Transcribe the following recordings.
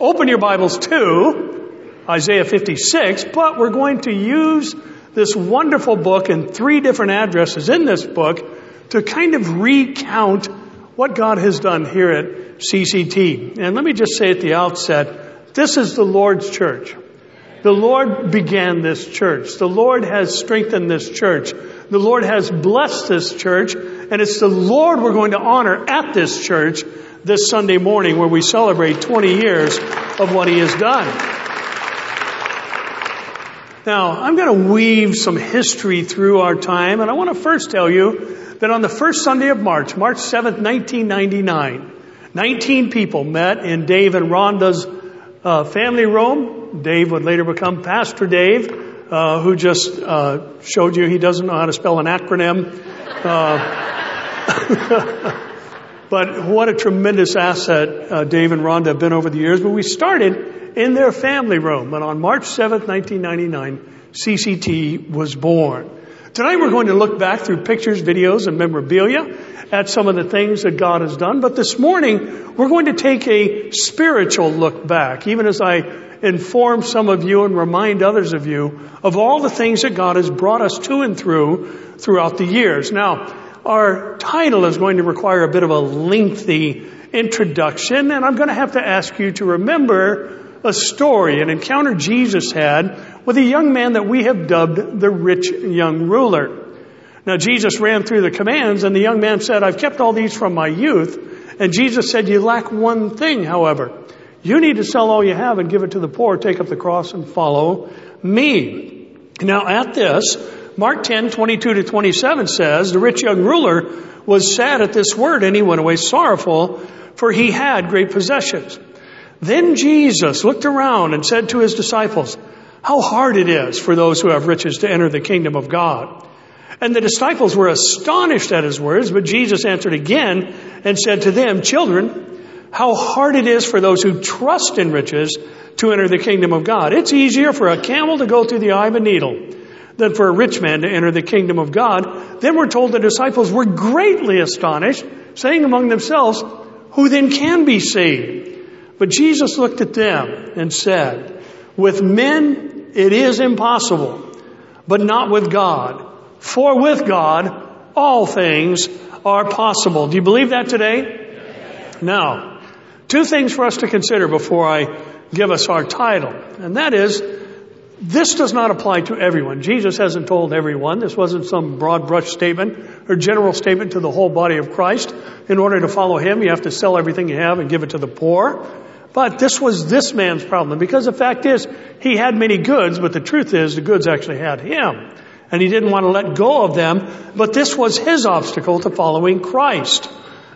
open your Bibles to Isaiah 56, but we're going to use this wonderful book and three different addresses in this book to kind of recount what God has done here at CCT. And let me just say at the outset, this is the Lord's church. The Lord began this church. The Lord has strengthened this church. The Lord has blessed this church. And it's the Lord we're going to honor at this church this Sunday morning where we celebrate 20 years of what He has done. Now, I'm going to weave some history through our time, and I want to first tell you that on the first Sunday of March, March 7th, 1999, 19 people met in Dave and Rhonda's uh, family room. Dave would later become Pastor Dave, uh, who just uh, showed you he doesn't know how to spell an acronym. Uh, But what a tremendous asset uh, Dave and Rhonda have been over the years. But we started in their family room. And on March 7th, 1999, CCT was born. Tonight we're going to look back through pictures, videos, and memorabilia at some of the things that God has done. But this morning, we're going to take a spiritual look back, even as I inform some of you and remind others of you of all the things that God has brought us to and through throughout the years. Now, our title is going to require a bit of a lengthy introduction, and I'm going to have to ask you to remember a story, an encounter Jesus had with a young man that we have dubbed the rich young ruler. Now, Jesus ran through the commands, and the young man said, I've kept all these from my youth. And Jesus said, You lack one thing, however. You need to sell all you have and give it to the poor, take up the cross, and follow me. Now, at this, Mark 10, 22 to 27 says, the rich young ruler was sad at this word and he went away sorrowful for he had great possessions. Then Jesus looked around and said to his disciples, how hard it is for those who have riches to enter the kingdom of God. And the disciples were astonished at his words, but Jesus answered again and said to them, children, how hard it is for those who trust in riches to enter the kingdom of God. It's easier for a camel to go through the eye of a needle than for a rich man to enter the kingdom of God. Then we're told the disciples were greatly astonished, saying among themselves, Who then can be saved? But Jesus looked at them and said, With men it is impossible, but not with God. For with God all things are possible. Do you believe that today? Now, two things for us to consider before I give us our title, and that is this does not apply to everyone. Jesus hasn't told everyone. This wasn't some broad brush statement or general statement to the whole body of Christ. In order to follow him, you have to sell everything you have and give it to the poor. But this was this man's problem because the fact is he had many goods, but the truth is the goods actually had him. And he didn't want to let go of them, but this was his obstacle to following Christ.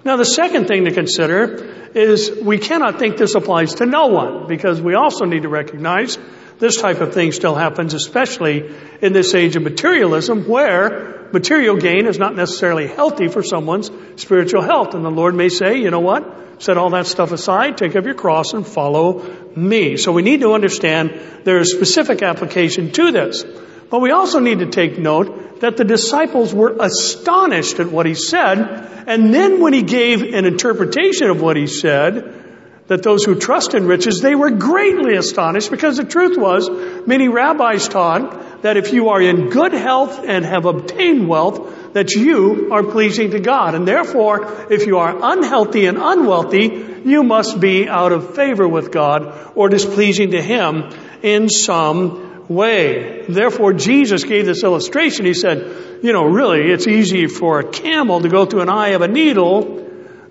Now the second thing to consider is we cannot think this applies to no one because we also need to recognize this type of thing still happens, especially in this age of materialism where material gain is not necessarily healthy for someone's spiritual health. And the Lord may say, you know what? Set all that stuff aside, take up your cross and follow me. So we need to understand there is specific application to this. But we also need to take note that the disciples were astonished at what he said. And then when he gave an interpretation of what he said, that those who trust in riches, they were greatly astonished because the truth was many rabbis taught that if you are in good health and have obtained wealth, that you are pleasing to God. And therefore, if you are unhealthy and unwealthy, you must be out of favor with God or displeasing to Him in some way. Therefore, Jesus gave this illustration. He said, you know, really, it's easy for a camel to go through an eye of a needle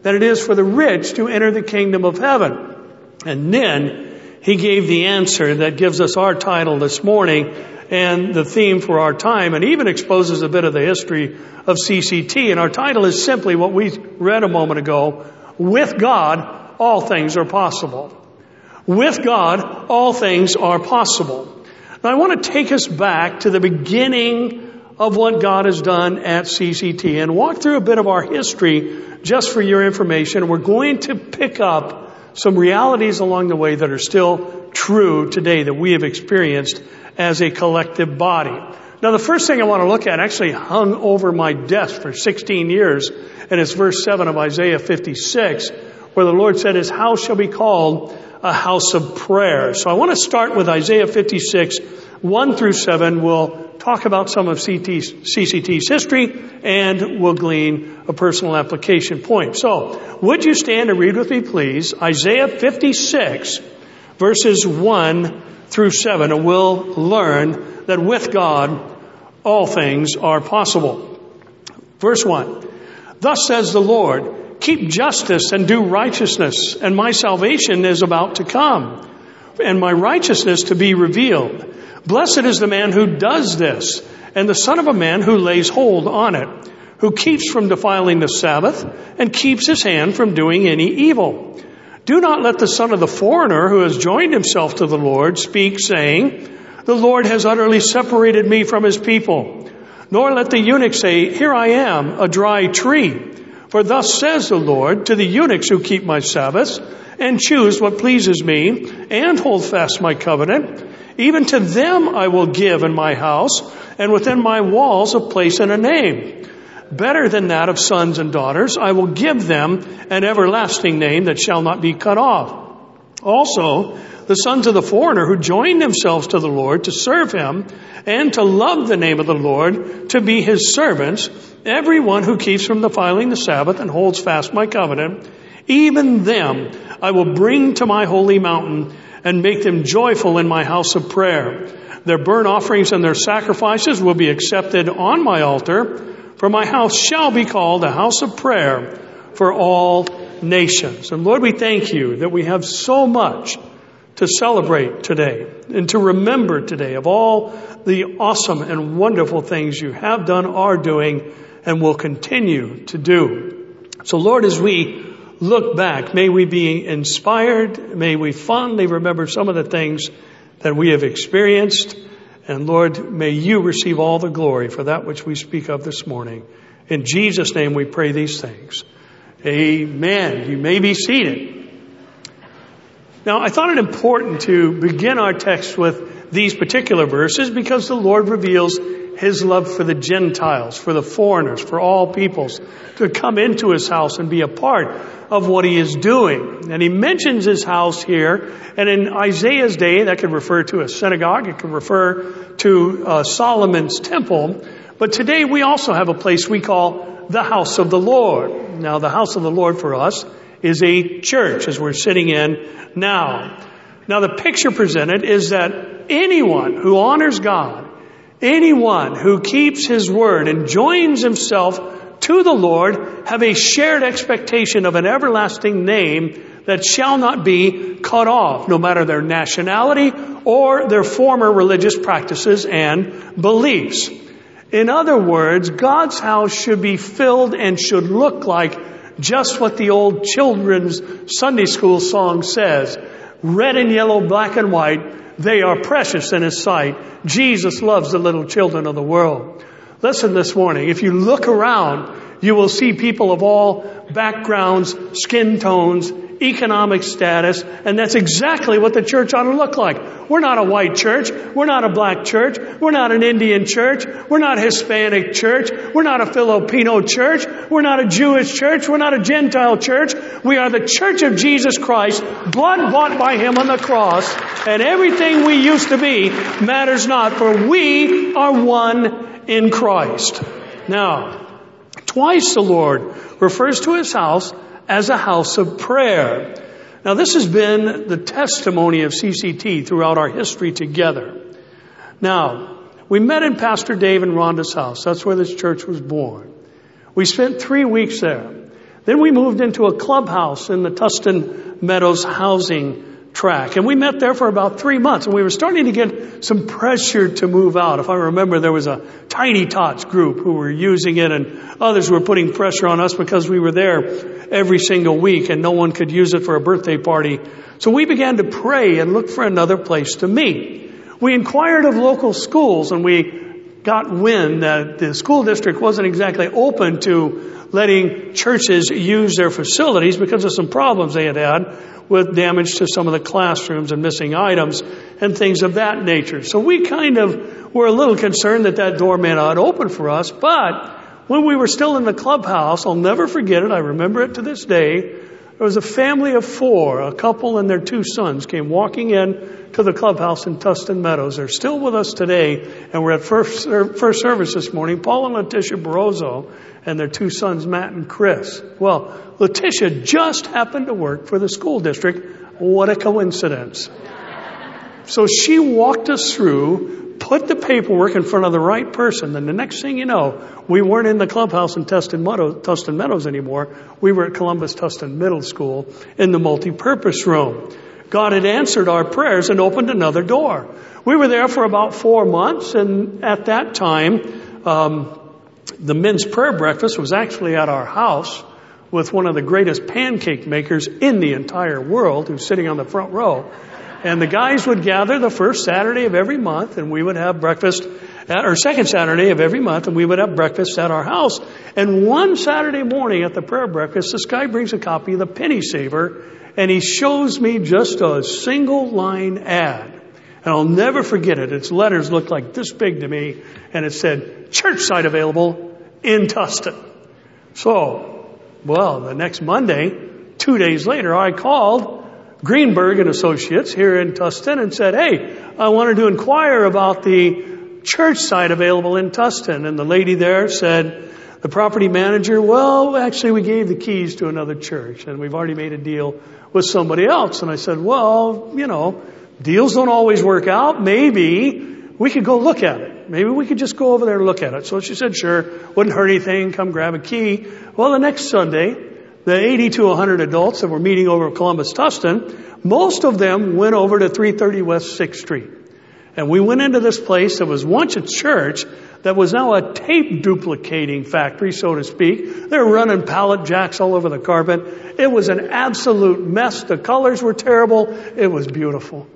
than it is for the rich to enter the kingdom of heaven. And then he gave the answer that gives us our title this morning and the theme for our time and even exposes a bit of the history of CCT. And our title is simply what we read a moment ago. With God, all things are possible. With God, all things are possible. Now I want to take us back to the beginning of what God has done at CCT and walk through a bit of our history just for your information. We're going to pick up some realities along the way that are still true today that we have experienced as a collective body. Now the first thing I want to look at actually hung over my desk for 16 years and it's verse 7 of Isaiah 56 where the Lord said his house shall be called a house of prayer. So I want to start with Isaiah 56, 1 through 7. We'll talk about some of CT's, CCT's history and we'll glean a personal application point. So, would you stand and read with me, please? Isaiah 56, verses 1 through 7, and we'll learn that with God, all things are possible. Verse 1. Thus says the Lord, keep justice and do righteousness, and my salvation is about to come, and my righteousness to be revealed. Blessed is the man who does this, and the son of a man who lays hold on it, who keeps from defiling the Sabbath, and keeps his hand from doing any evil. Do not let the son of the foreigner who has joined himself to the Lord speak, saying, The Lord has utterly separated me from his people. Nor let the eunuch say, Here I am, a dry tree. For thus says the Lord to the eunuchs who keep my Sabbaths, and choose what pleases me, and hold fast my covenant, even to them I will give in my house, and within my walls a place and a name. Better than that of sons and daughters, I will give them an everlasting name that shall not be cut off. Also, the sons of the foreigner who join themselves to the Lord to serve him and to love the name of the Lord, to be his servants, everyone who keeps from defiling the Sabbath and holds fast my covenant, even them I will bring to my holy mountain and make them joyful in my house of prayer. Their burnt offerings and their sacrifices will be accepted on my altar, for my house shall be called a house of prayer for all nations. And Lord, we thank you that we have so much to celebrate today and to remember today of all the awesome and wonderful things you have done, are doing, and will continue to do. So Lord, as we look back, may we be inspired. May we fondly remember some of the things that we have experienced. And Lord, may you receive all the glory for that which we speak of this morning. In Jesus' name we pray these things. Amen. You may be seated. Now, I thought it important to begin our text with these particular verses because the Lord reveals his love for the Gentiles, for the foreigners, for all peoples to come into his house and be a part of what he is doing. And he mentions his house here, and in Isaiah's day, that could refer to a synagogue, it could refer to uh, Solomon's temple. But today we also have a place we call the house of the Lord. Now, the house of the Lord for us is a church as we're sitting in now. Now, the picture presented is that anyone who honors God, anyone who keeps his word and joins himself to the Lord have a shared expectation of an everlasting name that shall not be cut off, no matter their nationality or their former religious practices and beliefs. In other words, God's house should be filled and should look like just what the old children's Sunday school song says. Red and yellow, black and white, they are precious in His sight. Jesus loves the little children of the world. Listen this morning, if you look around, you will see people of all backgrounds, skin tones, economic status, and that's exactly what the church ought to look like. We're not a white church. We're not a black church. We're not an Indian church. We're not Hispanic church. We're not a Filipino church. We're not a Jewish church. We're not a Gentile church. We are the church of Jesus Christ, blood bought by Him on the cross, and everything we used to be matters not, for we are one in Christ. Now, twice the Lord refers to His house as a house of prayer. Now, this has been the testimony of CCT throughout our history together. Now, we met in Pastor Dave and Rhonda's house. That's where this church was born. We spent three weeks there. Then we moved into a clubhouse in the Tustin Meadows housing track. And we met there for about three months and we were starting to get some pressure to move out. If I remember, there was a tiny tots group who were using it and others were putting pressure on us because we were there every single week and no one could use it for a birthday party. So we began to pray and look for another place to meet. We inquired of local schools and we got wind that the school district wasn't exactly open to letting churches use their facilities because of some problems they had had with damage to some of the classrooms and missing items and things of that nature. So we kind of were a little concerned that that door may not open for us, but when we were still in the clubhouse, I'll never forget it, I remember it to this day, There was a family of four, a couple and their two sons came walking in to the clubhouse in Tustin Meadows. They're still with us today and we're at first, first service this morning. Paul and Letitia Barroso and their two sons, Matt and Chris. Well, Letitia just happened to work for the school district. What a coincidence. So she walked us through put the paperwork in front of the right person. Then the next thing you know, we weren't in the clubhouse in Tustin Meadows, Tustin Meadows anymore. We were at Columbus Tustin Middle School in the multi-purpose room. God had answered our prayers and opened another door. We were there for about four months, and at that time, um, the men's prayer breakfast was actually at our house with one of the greatest pancake makers in the entire world who's sitting on the front row. And the guys would gather the first Saturday of every month and we would have breakfast at, or second Saturday of every month and we would have breakfast at our house. And one Saturday morning at the prayer breakfast, this guy brings a copy of the Penny Saver and he shows me just a single line ad. And I'll never forget it. Its letters looked like this big to me and it said, church site available in Tustin. So, well, the next Monday, two days later, I called Greenberg and Associates here in Tustin and said, Hey, I wanted to inquire about the church site available in Tustin. And the lady there said, the property manager, well, actually we gave the keys to another church and we've already made a deal with somebody else. And I said, well, you know, deals don't always work out. Maybe we could go look at it. Maybe we could just go over there and look at it. So she said, sure, wouldn't hurt anything. Come grab a key. Well, the next Sunday, the 80 to 100 adults that were meeting over at Columbus Tustin, most of them went over to 330 West 6th Street. And we went into this place that was once a church that was now a tape duplicating factory, so to speak. They were running pallet jacks all over the carpet. It was an absolute mess. The colors were terrible. It was beautiful.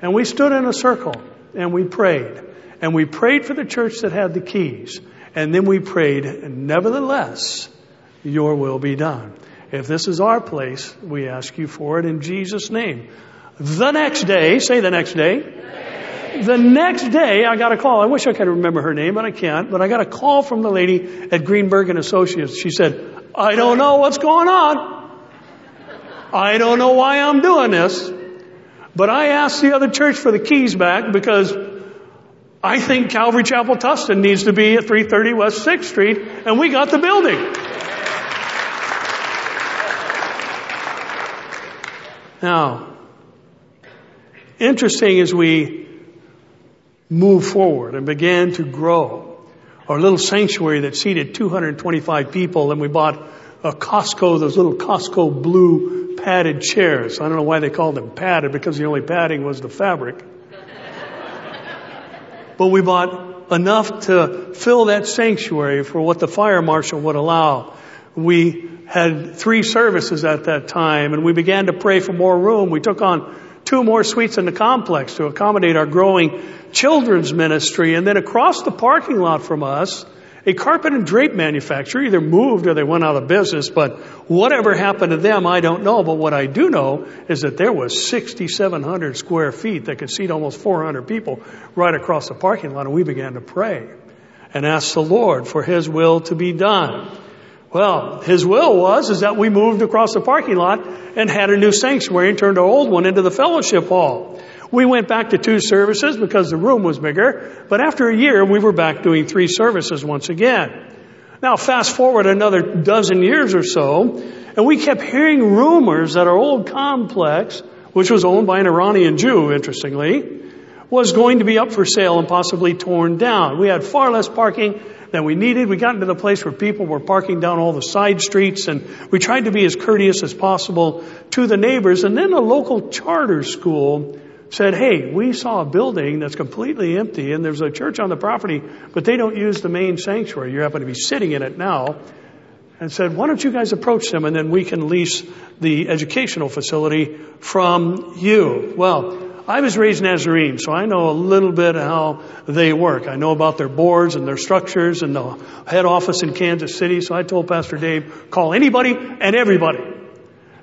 and we stood in a circle and we prayed. And we prayed for the church that had the keys. And then we prayed, nevertheless, your will be done. If this is our place, we ask you for it in Jesus' name. The next day, say the next day. The next day, I got a call. I wish I could remember her name, but I can't. But I got a call from the lady at Greenberg and Associates. She said, I don't know what's going on. I don't know why I'm doing this. But I asked the other church for the keys back because I think Calvary Chapel Tustin needs to be at 330 West 6th Street, and we got the building. Now, interesting as we move forward and began to grow, our little sanctuary that seated 225 people, and we bought a Costco, those little Costco blue padded chairs. I don't know why they called them padded because the only padding was the fabric but we bought enough to fill that sanctuary for what the fire marshal would allow. We had three services at that time and we began to pray for more room. We took on two more suites in the complex to accommodate our growing children's ministry. And then across the parking lot from us, a carpet and drape manufacturer either moved or they went out of business, but whatever happened to them, I don't know. But what I do know is that there was 6,700 square feet that could seat almost 400 people right across the parking lot, and we began to pray and ask the Lord for His will to be done. Well, His will was is that we moved across the parking lot and had a new sanctuary and turned our old one into the fellowship hall. We went back to two services because the room was bigger, but after a year we were back doing three services once again. Now fast forward another dozen years or so, and we kept hearing rumors that our old complex, which was owned by an Iranian Jew, interestingly, was going to be up for sale and possibly torn down. We had far less parking than we needed. We got into the place where people were parking down all the side streets and we tried to be as courteous as possible to the neighbors. And then a local charter school said, Hey, we saw a building that's completely empty and there's a church on the property, but they don't use the main sanctuary. You happen to be sitting in it now. And said, Why don't you guys approach them and then we can lease the educational facility from you? Well, I was raised Nazarene, so I know a little bit how they work. I know about their boards and their structures and the head office in Kansas City. So I told Pastor Dave, call anybody and everybody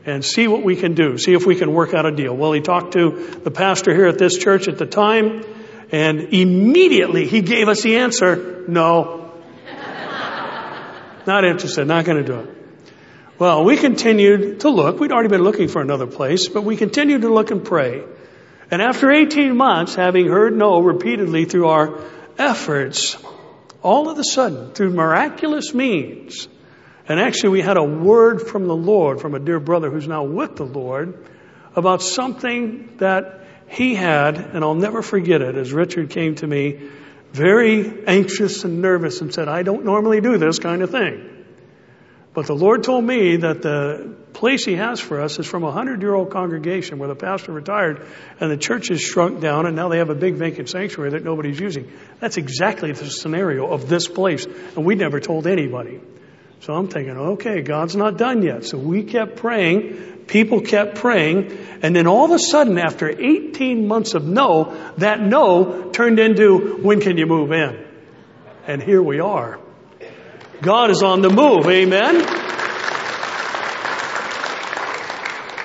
and see what we can do, see if we can work out a deal. Well, he talked to the pastor here at this church at the time, and immediately he gave us the answer, no. Not interested, not going to do it. Well, we continued to look. We'd already been looking for another place, but we continued to look and pray. And after 18 months, having heard no repeatedly through our efforts, all of a sudden, through miraculous means, and actually we had a word from the Lord, from a dear brother who's now with the Lord, about something that he had, and I'll never forget it, as Richard came to me, very anxious and nervous and said, I don't normally do this kind of thing. But the Lord told me that the place He has for us is from a hundred year old congregation where the pastor retired and the church has shrunk down and now they have a big vacant sanctuary that nobody's using. That's exactly the scenario of this place. And we never told anybody. So I'm thinking, okay, God's not done yet. So we kept praying. People kept praying. And then all of a sudden, after 18 months of no, that no turned into, when can you move in? And here we are. God is on the move. Amen.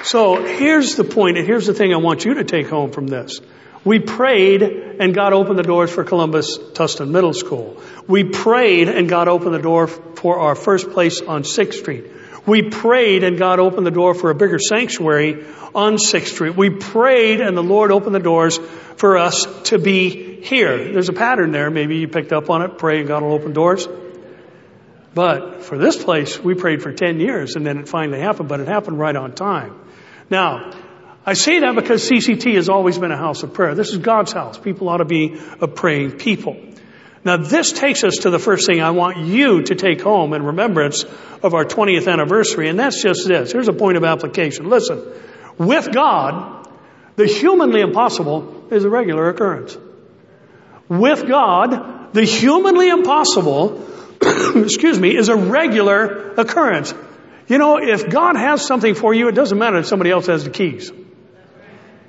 So here's the point, and here's the thing I want you to take home from this. We prayed and God opened the doors for Columbus Tustin Middle School. We prayed and God opened the door for our first place on 6th Street. We prayed and God opened the door for a bigger sanctuary on 6th Street. We prayed and the Lord opened the doors for us to be here. There's a pattern there. Maybe you picked up on it. Pray and God will open doors. But for this place, we prayed for 10 years and then it finally happened, but it happened right on time. Now, I say that because CCT has always been a house of prayer. This is God's house. People ought to be a praying people. Now this takes us to the first thing I want you to take home in remembrance of our 20th anniversary, and that's just this. Here's a point of application. Listen, with God, the humanly impossible is a regular occurrence. With God, the humanly impossible excuse me, is a regular occurrence. You know, if God has something for you, it doesn't matter if somebody else has the keys.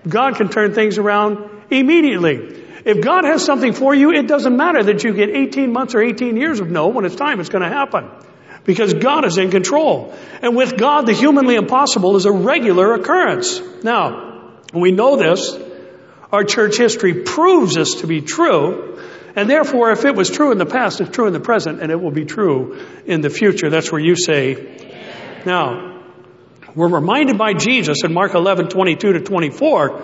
God can turn things around immediately. If God has something for you, it doesn't matter that you get 18 months or 18 years of no. When it's time, it's going to happen. Because God is in control. And with God, the humanly impossible is a regular occurrence. Now, we know this. Our church history proves this to be true. And therefore, if it was true in the past, it's true in the present, and it will be true in the future. That's where you say. Now, we're reminded by Jesus in Mark 11, 22 to 24,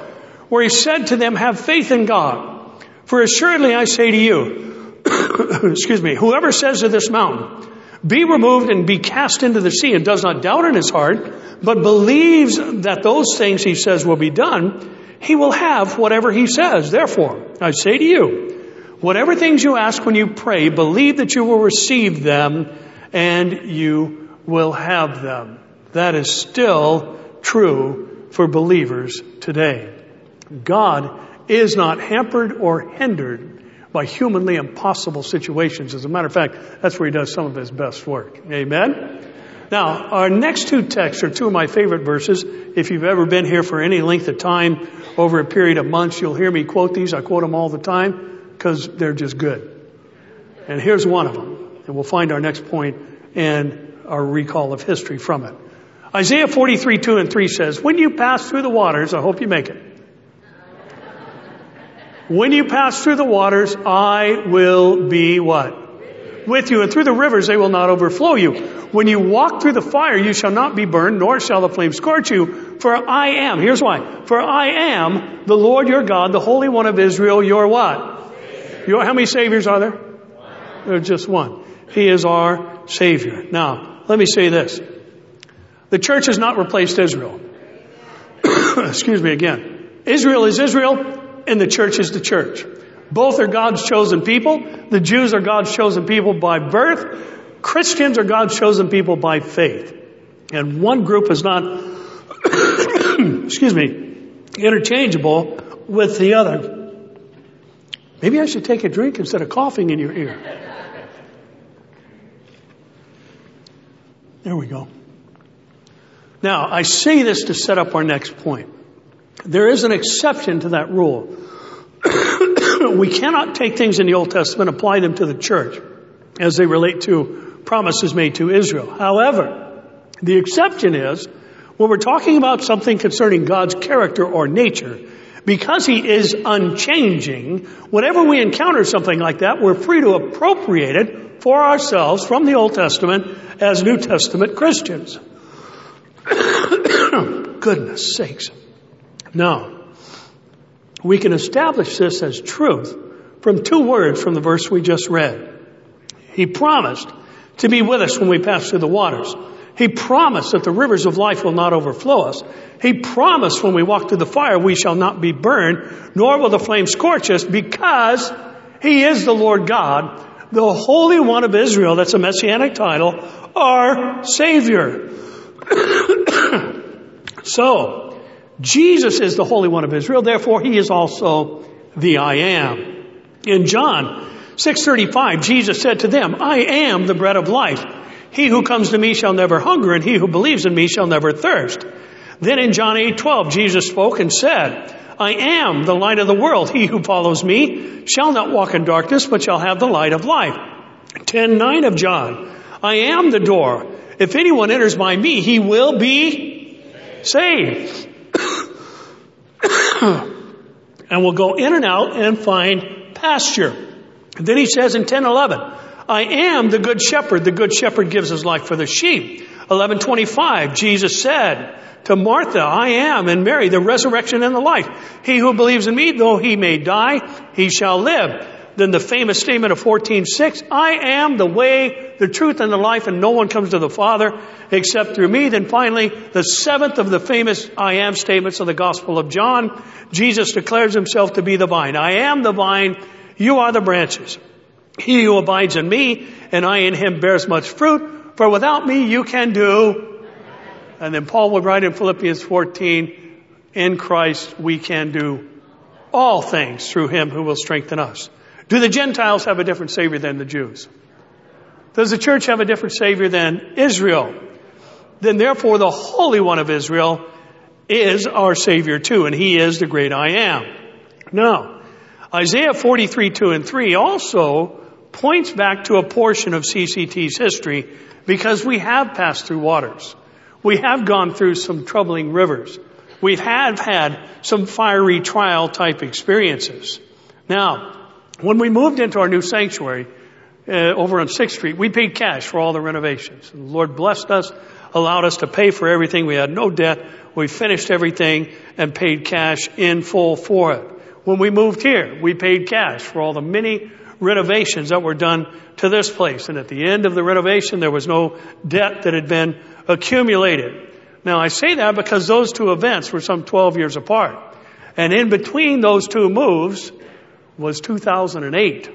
where he said to them, have faith in God. For assuredly I say to you, excuse me, whoever says to this mountain, be removed and be cast into the sea and does not doubt in his heart, but believes that those things he says will be done, he will have whatever he says. Therefore, I say to you, Whatever things you ask when you pray, believe that you will receive them and you will have them. That is still true for believers today. God is not hampered or hindered by humanly impossible situations. As a matter of fact, that's where he does some of his best work. Amen? Now, our next two texts are two of my favorite verses. If you've ever been here for any length of time over a period of months, you'll hear me quote these. I quote them all the time because they're just good. And here's one of them. And we'll find our next point and our recall of history from it. Isaiah 43, 2 and 3 says, When you pass through the waters, I hope you make it. When you pass through the waters, I will be what? With you. And through the rivers, they will not overflow you. When you walk through the fire, you shall not be burned, nor shall the flame scorch you. For I am, here's why. For I am the Lord your God, the Holy One of Israel, your what? You know how many saviors are there? There's just one. He is our savior. Now, let me say this. The church has not replaced Israel. Excuse me again. Israel is Israel and the church is the church. Both are God's chosen people. The Jews are God's chosen people by birth. Christians are God's chosen people by faith. And one group is not, excuse me, interchangeable with the other. Maybe I should take a drink instead of coughing in your ear. There we go. Now, I say this to set up our next point. There is an exception to that rule. we cannot take things in the Old Testament and apply them to the church as they relate to promises made to Israel. However, the exception is when we're talking about something concerning God's character or nature, because He is unchanging, whenever we encounter something like that, we're free to appropriate it for ourselves from the Old Testament as New Testament Christians. Goodness sakes. Now, we can establish this as truth from two words from the verse we just read. He promised to be with us when we pass through the waters. He promised that the rivers of life will not overflow us. He promised when we walk through the fire, we shall not be burned, nor will the flame scorch us, because He is the Lord God, the Holy One of Israel, that's a messianic title, our Savior. so, Jesus is the Holy One of Israel, therefore He is also the I am. In John 635, Jesus said to them, I am the bread of life. He who comes to me shall never hunger, and he who believes in me shall never thirst. Then in John 8, 12, Jesus spoke and said, I am the light of the world. He who follows me shall not walk in darkness, but shall have the light of life. 10:9 of John, I am the door. If anyone enters by me, he will be saved. and will go in and out and find pasture. And then he says in 1011, I am the good shepherd. The good shepherd gives his life for the sheep. 1125, Jesus said to Martha, I am, and Mary, the resurrection and the life. He who believes in me, though he may die, he shall live. Then the famous statement of 14:6, I am the way, the truth, and the life, and no one comes to the Father except through me. Then finally, the seventh of the famous I am statements of the Gospel of John, Jesus declares himself to be the vine. I am the vine, you are the branches. He who abides in me and I in him bears much fruit, for without me you can do. And then Paul would write in Philippians 14, in Christ we can do all things through him who will strengthen us. Do the Gentiles have a different Savior than the Jews? Does the church have a different Savior than Israel? Then therefore the Holy One of Israel is our Savior too, and He is the great I am. Now, Isaiah 43, 2 and 3 also points back to a portion of CCT's history because we have passed through waters. We have gone through some troubling rivers. We have had some fiery trial type experiences. Now, when we moved into our new sanctuary uh, over on 6th Street, we paid cash for all the renovations. The Lord blessed us, allowed us to pay for everything. We had no debt. We finished everything and paid cash in full for it. When we moved here, we paid cash for all the many renovations that were done to this place. And at the end of the renovation, there was no debt that had been accumulated. Now I say that because those two events were some 12 years apart. And in between those two moves was 2008.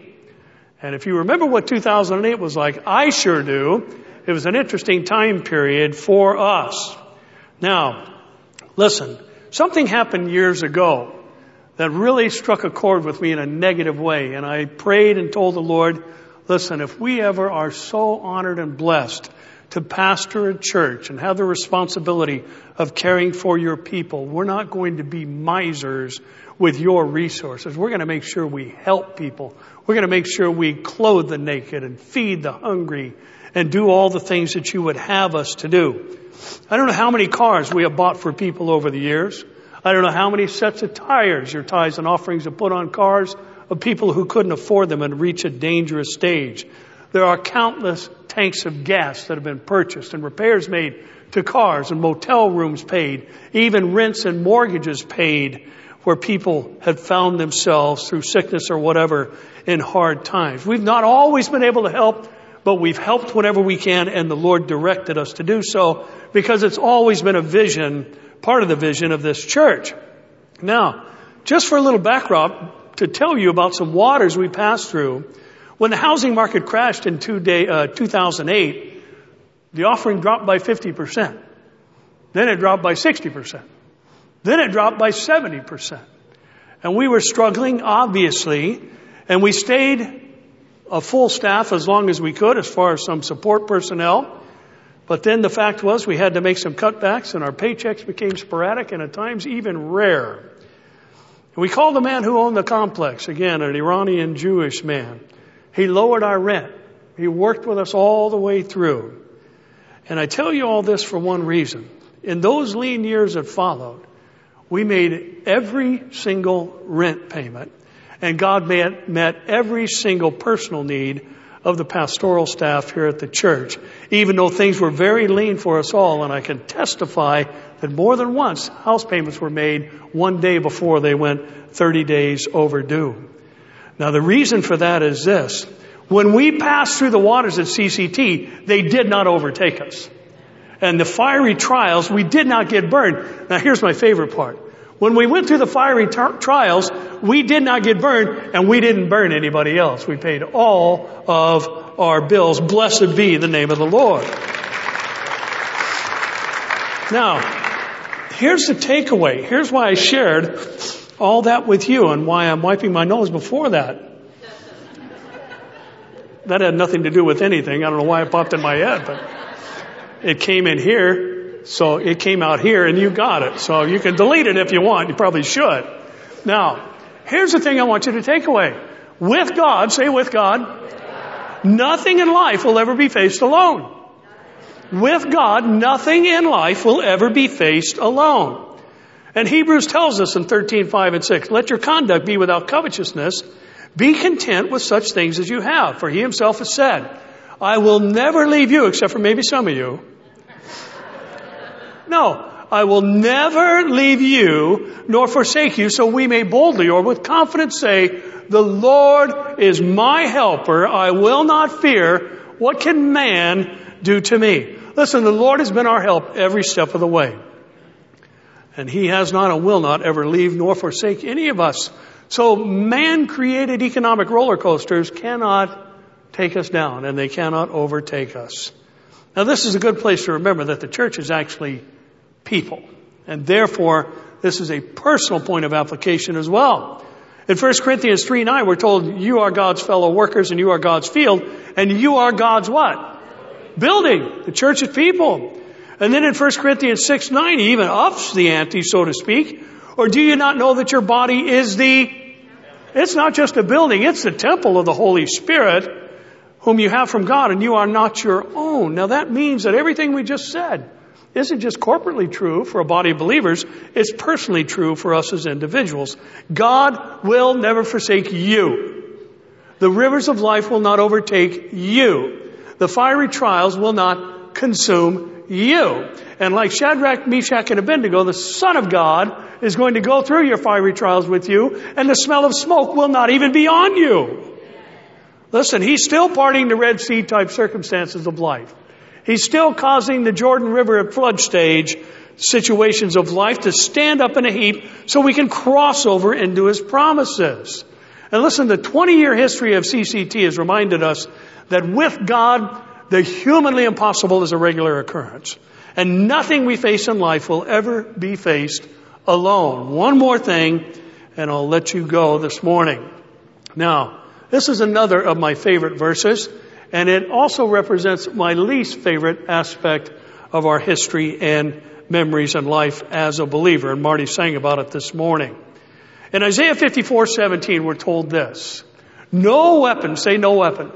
And if you remember what 2008 was like, I sure do. It was an interesting time period for us. Now, listen, something happened years ago that really struck a chord with me in a negative way. And I prayed and told the Lord, listen, if we ever are so honored and blessed to pastor a church and have the responsibility of caring for your people, we're not going to be misers with your resources. We're going to make sure we help people. We're going to make sure we clothe the naked and feed the hungry and do all the things that you would have us to do. I don't know how many cars we have bought for people over the years. I don't know how many sets of tires your tithes and offerings have put on cars of people who couldn't afford them and reach a dangerous stage. There are countless tanks of gas that have been purchased and repairs made to cars and motel rooms paid, even rents and mortgages paid where people have found themselves through sickness or whatever in hard times. We've not always been able to help, but we've helped whenever we can and the Lord directed us to do so because it's always been a vision part of the vision of this church. Now, just for a little backdrop to tell you about some waters we passed through, when the housing market crashed in two day, uh, 2008, the offering dropped by 50%. Then it dropped by 60%. Then it dropped by 70%. And we were struggling, obviously, and we stayed a full staff as long as we could as far as some support personnel. But then the fact was we had to make some cutbacks and our paychecks became sporadic and at times even rare. And we called the man who owned the complex, again, an Iranian Jewish man. He lowered our rent. He worked with us all the way through. And I tell you all this for one reason. In those lean years that followed, we made every single rent payment and God met, met every single personal need of the pastoral staff here at the church, even though things were very lean for us all, and I can testify that more than once house payments were made one day before they went 30 days overdue. Now the reason for that is this. When we passed through the waters at CCT, they did not overtake us. And the fiery trials, we did not get burned. Now here's my favorite part. When we went through the fiery tar- trials, we did not get burned and we didn't burn anybody else. We paid all of our bills. Blessed be the name of the Lord. Now, here's the takeaway. Here's why I shared all that with you and why I'm wiping my nose before that. That had nothing to do with anything. I don't know why it popped in my head, but it came in here so it came out here and you got it. So you can delete it if you want. You probably should. Now, here's the thing I want you to take away. With God, say with God, nothing in life will ever be faced alone. With God, nothing in life will ever be faced alone. And Hebrews tells us in 13, 5 and 6, let your conduct be without covetousness. Be content with such things as you have. For he himself has said, I will never leave you, except for maybe some of you, no, I will never leave you nor forsake you so we may boldly or with confidence say, the Lord is my helper. I will not fear. What can man do to me? Listen, the Lord has been our help every step of the way. And he has not and will not ever leave nor forsake any of us. So man created economic roller coasters cannot take us down and they cannot overtake us. Now this is a good place to remember that the church is actually people. And therefore, this is a personal point of application as well. In 1 Corinthians 3 9, we're told you are God's fellow workers and you are God's field, and you are God's what? Building. The church is people. And then in 1 Corinthians 6 9, he even ups the ante, so to speak. Or do you not know that your body is the, it's not just a building, it's the temple of the Holy Spirit, whom you have from God, and you are not your own. Now that means that everything we just said, isn't just corporately true for a body of believers, it's personally true for us as individuals. God will never forsake you. The rivers of life will not overtake you. The fiery trials will not consume you. And like Shadrach, Meshach, and Abednego, the Son of God is going to go through your fiery trials with you, and the smell of smoke will not even be on you. Listen, he's still parting the Red Sea type circumstances of life. He's still causing the Jordan River at flood stage situations of life to stand up in a heap so we can cross over into His promises. And listen, the 20 year history of CCT has reminded us that with God, the humanly impossible is a regular occurrence. And nothing we face in life will ever be faced alone. One more thing, and I'll let you go this morning. Now, this is another of my favorite verses. And it also represents my least favorite aspect of our history and memories and life as a believer. And Marty sang about it this morning. In Isaiah 54, 17, we're told this. No weapon, say no weapon.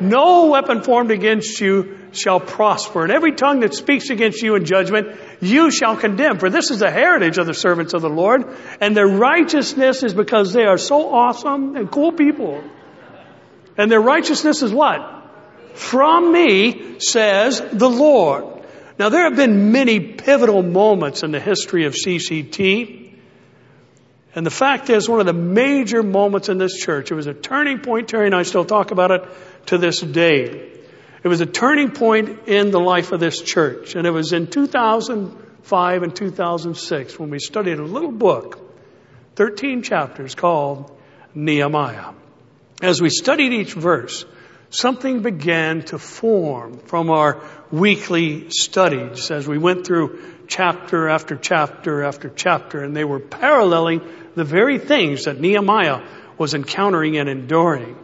No weapon formed against you shall prosper. And every tongue that speaks against you in judgment, you shall condemn. For this is the heritage of the servants of the Lord. And their righteousness is because they are so awesome and cool people. And their righteousness is what? From me, says the Lord. Now there have been many pivotal moments in the history of CCT. And the fact is, one of the major moments in this church, it was a turning point. Terry and I still talk about it to this day. It was a turning point in the life of this church. And it was in 2005 and 2006 when we studied a little book, 13 chapters called Nehemiah. As we studied each verse, something began to form from our weekly studies as we went through chapter after chapter after chapter, and they were paralleling the very things that Nehemiah was encountering and enduring.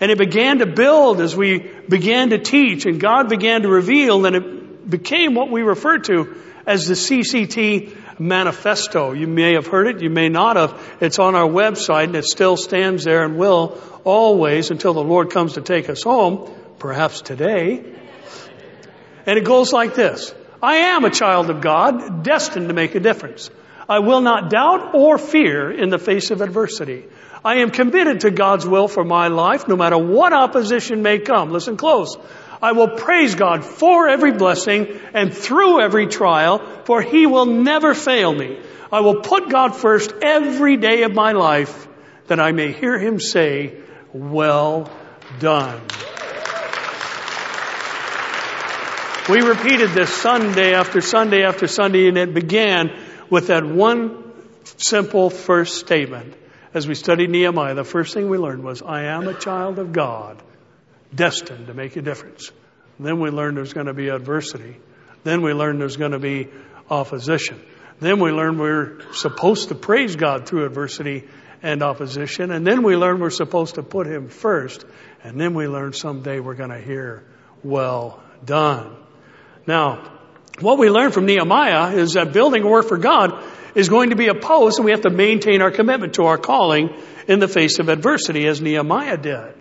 And it began to build as we began to teach, and God began to reveal, and it became what we refer to as the CCT manifesto. You may have heard it, you may not have. It's on our website and it still stands there and will always until the Lord comes to take us home, perhaps today. And it goes like this. I am a child of God, destined to make a difference. I will not doubt or fear in the face of adversity. I am committed to God's will for my life, no matter what opposition may come. Listen close. I will praise God for every blessing and through every trial, for He will never fail me. I will put God first every day of my life, that I may hear Him say, well done. We repeated this Sunday after Sunday after Sunday, and it began with that one simple first statement. As we studied Nehemiah, the first thing we learned was, I am a child of God, destined to make a difference. Then we learned there's going to be adversity. Then we learned there's going to be opposition. Then we learned we're supposed to praise God through adversity and opposition. And then we learned we're supposed to put Him first. And then we learned someday we're going to hear, well done. Now, what we learned from Nehemiah is that building a work for God is going to be opposed and we have to maintain our commitment to our calling in the face of adversity as Nehemiah did.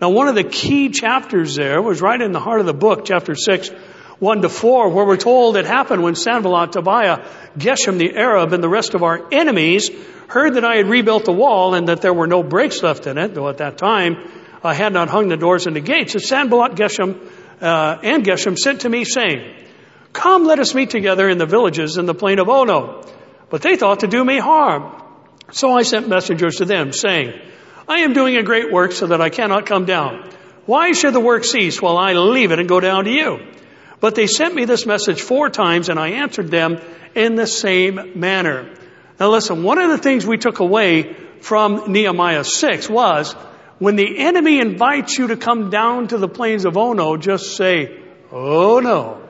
Now one of the key chapters there was right in the heart of the book, chapter 6, 1 to 4, where we're told it happened when Sanballat, Tobiah, Geshem the Arab, and the rest of our enemies heard that I had rebuilt the wall and that there were no breaks left in it, though at that time I had not hung the doors and the gates. And Sanballat, Geshem, uh, and Geshem sent to me saying, Come, let us meet together in the villages in the plain of Ono. But they thought to do me harm. So I sent messengers to them, saying, I am doing a great work so that I cannot come down. Why should the work cease while I leave it and go down to you? But they sent me this message four times and I answered them in the same manner. Now listen, one of the things we took away from Nehemiah 6 was when the enemy invites you to come down to the plains of Ono, just say, Oh no,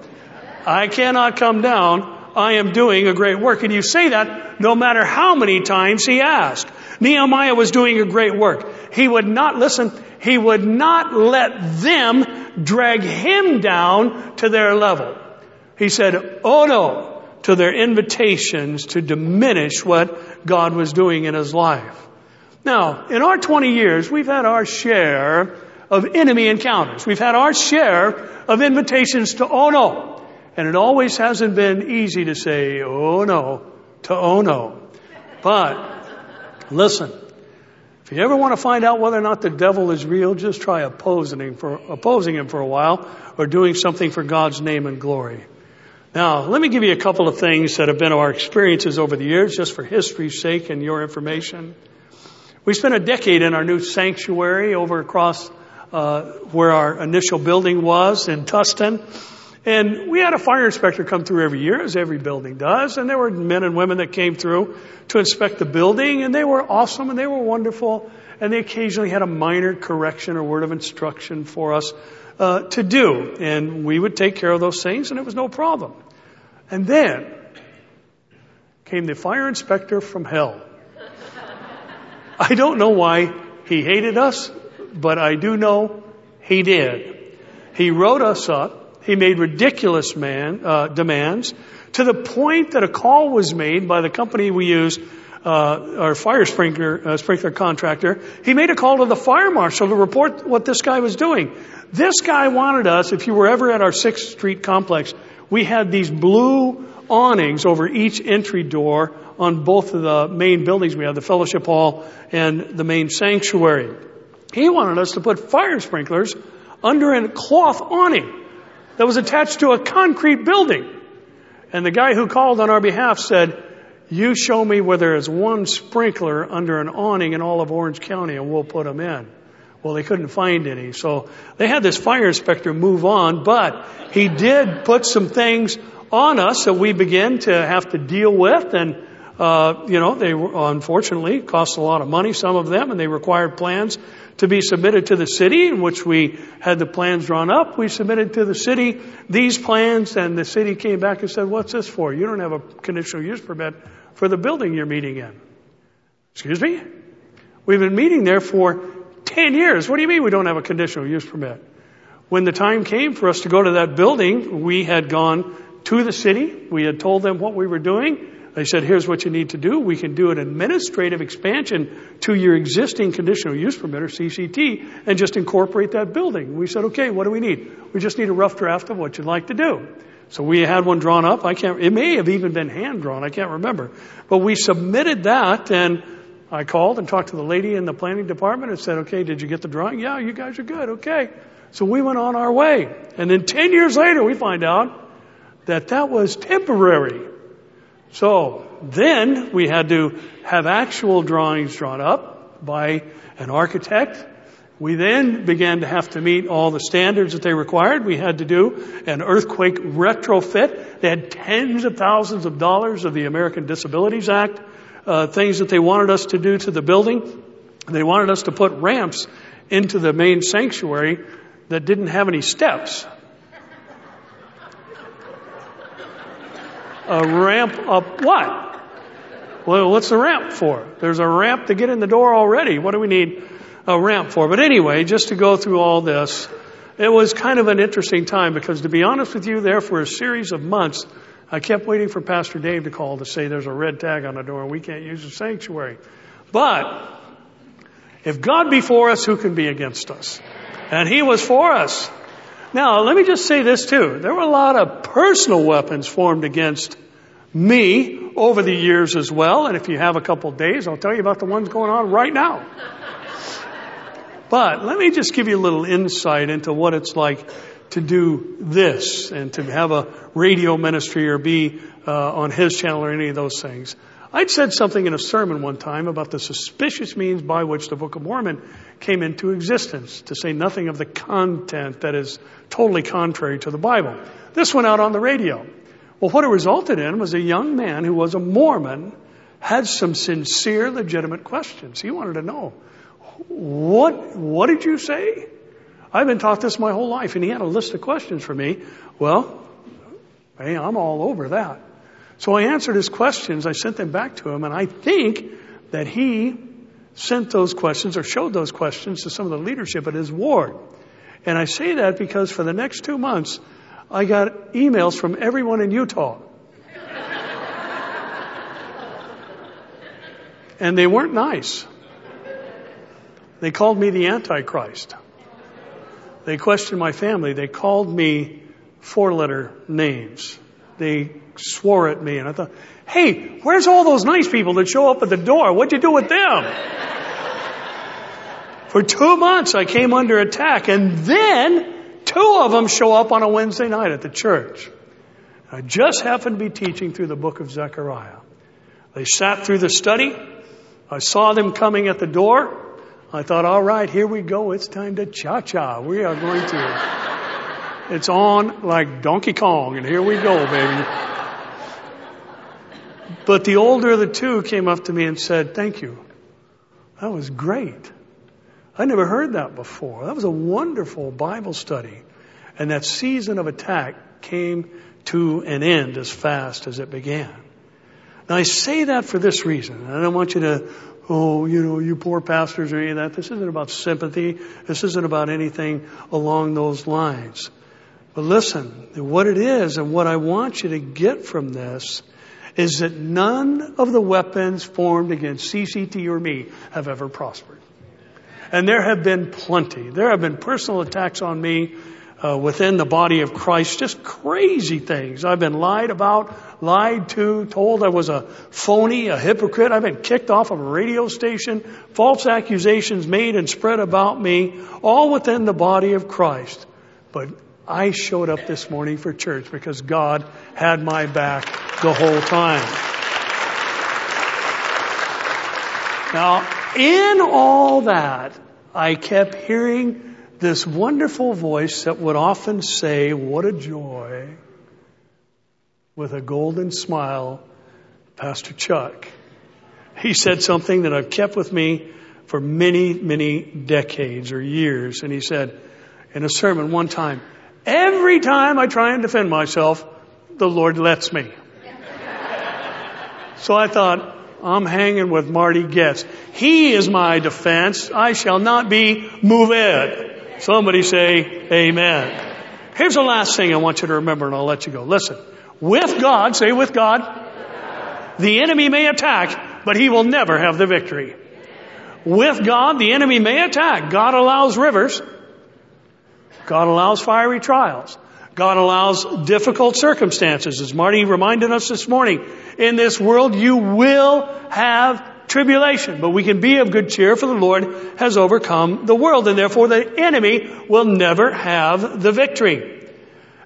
I cannot come down. I am doing a great work. And you say that no matter how many times he asked. Nehemiah was doing a great work. He would not listen. He would not let them drag him down to their level. He said, oh no, to their invitations to diminish what God was doing in his life. Now, in our 20 years, we've had our share of enemy encounters. We've had our share of invitations to oh no. And it always hasn't been easy to say oh no to oh no. But listen, if you ever want to find out whether or not the devil is real, just try opposing him for, opposing him for a while or doing something for God's name and glory. Now, let me give you a couple of things that have been our experiences over the years, just for history's sake and your information. We spent a decade in our new sanctuary over across uh, where our initial building was in Tustin. And we had a fire inspector come through every year, as every building does, and there were men and women that came through to inspect the building, and they were awesome and they were wonderful, and they occasionally had a minor correction or word of instruction for us uh, to do, and we would take care of those things, and it was no problem. And then came the fire inspector from hell. I don't know why he hated us, but I do know he did. He wrote us up he made ridiculous man, uh, demands to the point that a call was made by the company we use, uh, our fire sprinkler, uh, sprinkler contractor. He made a call to the fire marshal to report what this guy was doing. This guy wanted us, if you were ever at our 6th Street complex, we had these blue awnings over each entry door on both of the main buildings we had, the fellowship hall and the main sanctuary. He wanted us to put fire sprinklers under a cloth awning that was attached to a concrete building. And the guy who called on our behalf said, you show me where there is one sprinkler under an awning in all of Orange County and we'll put them in. Well, they couldn't find any. So they had this fire inspector move on, but he did put some things on us that we began to have to deal with and uh, you know, they unfortunately cost a lot of money, some of them, and they required plans to be submitted to the city, in which we had the plans drawn up. We submitted to the city these plans, and the city came back and said, "What's this for? You don't have a conditional use permit for the building you're meeting in." Excuse me? We've been meeting there for 10 years. What do you mean we don't have a conditional use permit? When the time came for us to go to that building, we had gone to the city. We had told them what we were doing. They said, here's what you need to do. We can do an administrative expansion to your existing conditional use permit or CCT and just incorporate that building. We said, okay, what do we need? We just need a rough draft of what you'd like to do. So we had one drawn up. I can't, it may have even been hand drawn. I can't remember. But we submitted that and I called and talked to the lady in the planning department and said, okay, did you get the drawing? Yeah, you guys are good. Okay. So we went on our way. And then 10 years later, we find out that that was temporary. So then we had to have actual drawings drawn up by an architect. We then began to have to meet all the standards that they required. We had to do an earthquake retrofit. They had tens of thousands of dollars of the American Disabilities Act, uh, things that they wanted us to do to the building. They wanted us to put ramps into the main sanctuary that didn't have any steps. A ramp up what? Well, what's the ramp for? There's a ramp to get in the door already. What do we need a ramp for? But anyway, just to go through all this, it was kind of an interesting time because to be honest with you, there for a series of months, I kept waiting for Pastor Dave to call to say there's a red tag on the door and we can't use the sanctuary. But if God be for us, who can be against us? And He was for us. Now, let me just say this too. There were a lot of personal weapons formed against me over the years as well. And if you have a couple days, I'll tell you about the ones going on right now. But let me just give you a little insight into what it's like to do this and to have a radio ministry or be uh, on his channel or any of those things. I'd said something in a sermon one time about the suspicious means by which the Book of Mormon came into existence, to say nothing of the content that is totally contrary to the Bible. This went out on the radio. Well, what it resulted in was a young man who was a Mormon had some sincere, legitimate questions. He wanted to know, what, what did you say? I've been taught this my whole life, and he had a list of questions for me. Well, hey, I'm all over that. So I answered his questions. I sent them back to him, and I think that he sent those questions or showed those questions to some of the leadership at his ward. And I say that because for the next two months, I got emails from everyone in Utah. and they weren't nice. They called me the Antichrist. They questioned my family. They called me four letter names. They swore at me and I thought, hey, where's all those nice people that show up at the door? What'd you do with them? For two months I came under attack and then Two of them show up on a Wednesday night at the church. I just happened to be teaching through the book of Zechariah. They sat through the study. I saw them coming at the door. I thought, all right, here we go. It's time to cha-cha. We are going to. It's on like Donkey Kong, and here we go, baby. But the older of the two came up to me and said, thank you. That was great. I never heard that before. That was a wonderful Bible study. And that season of attack came to an end as fast as it began. Now I say that for this reason. I don't want you to, oh, you know, you poor pastors or any of that. This isn't about sympathy. This isn't about anything along those lines. But listen, what it is and what I want you to get from this is that none of the weapons formed against CCT or me have ever prospered. And there have been plenty. There have been personal attacks on me uh, within the body of Christ, just crazy things. I've been lied about, lied to, told I was a phony, a hypocrite. I've been kicked off of a radio station, false accusations made and spread about me, all within the body of Christ. But I showed up this morning for church because God had my back the whole time. Now, in all that, I kept hearing this wonderful voice that would often say, What a joy, with a golden smile, Pastor Chuck. He said something that I've kept with me for many, many decades or years. And he said in a sermon one time, Every time I try and defend myself, the Lord lets me. so I thought, I'm hanging with Marty Goetz. He is my defense. I shall not be moved. Somebody say amen. Here's the last thing I want you to remember and I'll let you go. Listen. With God, say with God, the enemy may attack, but he will never have the victory. With God, the enemy may attack. God allows rivers. God allows fiery trials. God allows difficult circumstances. As Marty reminded us this morning, in this world you will have tribulation, but we can be of good cheer for the Lord has overcome the world and therefore the enemy will never have the victory.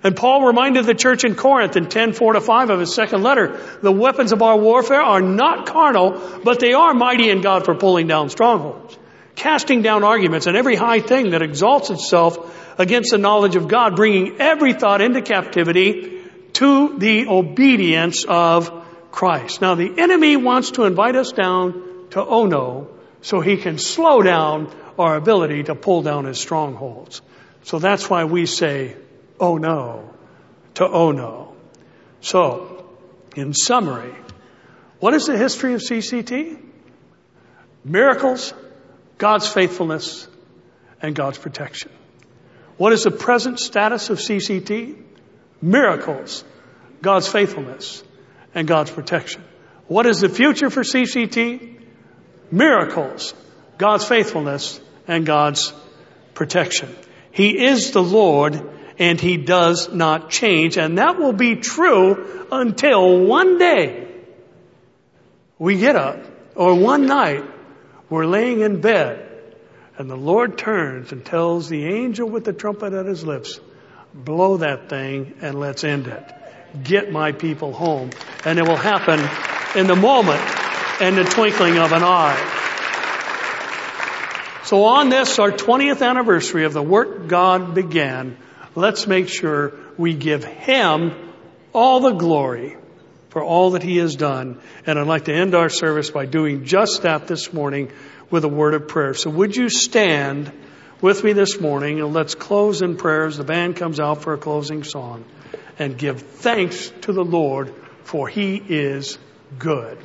And Paul reminded the church in Corinth in 10, 4 to 5 of his second letter, the weapons of our warfare are not carnal, but they are mighty in God for pulling down strongholds, casting down arguments and every high thing that exalts itself against the knowledge of God, bringing every thought into captivity to the obedience of Christ. Now the enemy wants to invite us down to Ono so he can slow down our ability to pull down his strongholds. So that's why we say, oh no, to oh no. So, in summary, what is the history of CCT? Miracles, God's faithfulness, and God's protection. What is the present status of CCT? Miracles, God's faithfulness, and God's protection. What is the future for CCT? Miracles, God's faithfulness, and God's protection. He is the Lord and He does not change. And that will be true until one day we get up or one night we're laying in bed and the Lord turns and tells the angel with the trumpet at his lips, blow that thing and let's end it. Get my people home. And it will happen in the moment and the twinkling of an eye. So on this, our 20th anniversary of the work God began, let's make sure we give Him all the glory for all that He has done. And I'd like to end our service by doing just that this morning with a word of prayer. So would you stand with me this morning and let's close in prayers. The band comes out for a closing song and give thanks to the Lord for he is good.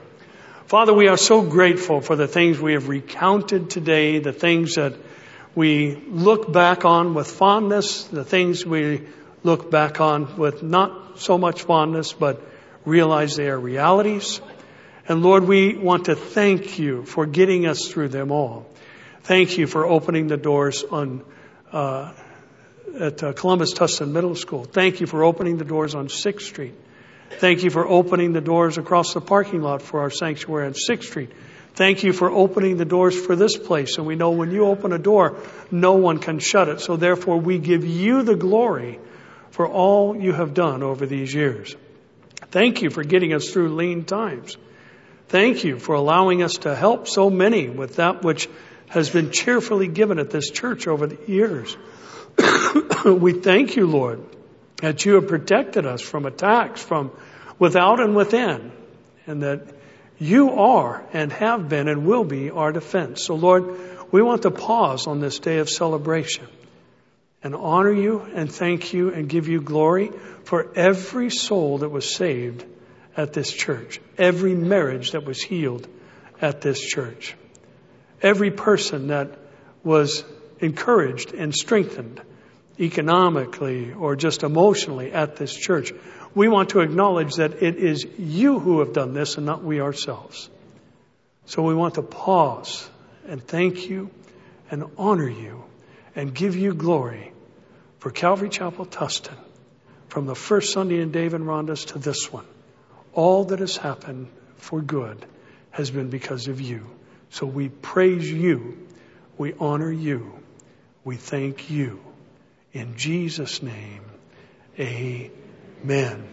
Father, we are so grateful for the things we have recounted today, the things that we look back on with fondness, the things we look back on with not so much fondness, but realize they are realities. And Lord, we want to thank you for getting us through them all. Thank you for opening the doors on uh, at uh, Columbus Tustin Middle School. Thank you for opening the doors on Sixth Street. Thank you for opening the doors across the parking lot for our sanctuary on Sixth Street. Thank you for opening the doors for this place. And we know when you open a door, no one can shut it. So therefore, we give you the glory for all you have done over these years. Thank you for getting us through lean times. Thank you for allowing us to help so many with that which has been cheerfully given at this church over the years. we thank you, Lord, that you have protected us from attacks from without and within, and that you are and have been and will be our defense. So, Lord, we want to pause on this day of celebration and honor you and thank you and give you glory for every soul that was saved at this church, every marriage that was healed at this church, every person that was encouraged and strengthened economically or just emotionally at this church. We want to acknowledge that it is you who have done this and not we ourselves. So we want to pause and thank you and honor you and give you glory for Calvary Chapel Tustin from the first Sunday in Dave and Rhonda's to this one all that has happened for good has been because of you. So we praise you. We honor you. We thank you. In Jesus' name, amen.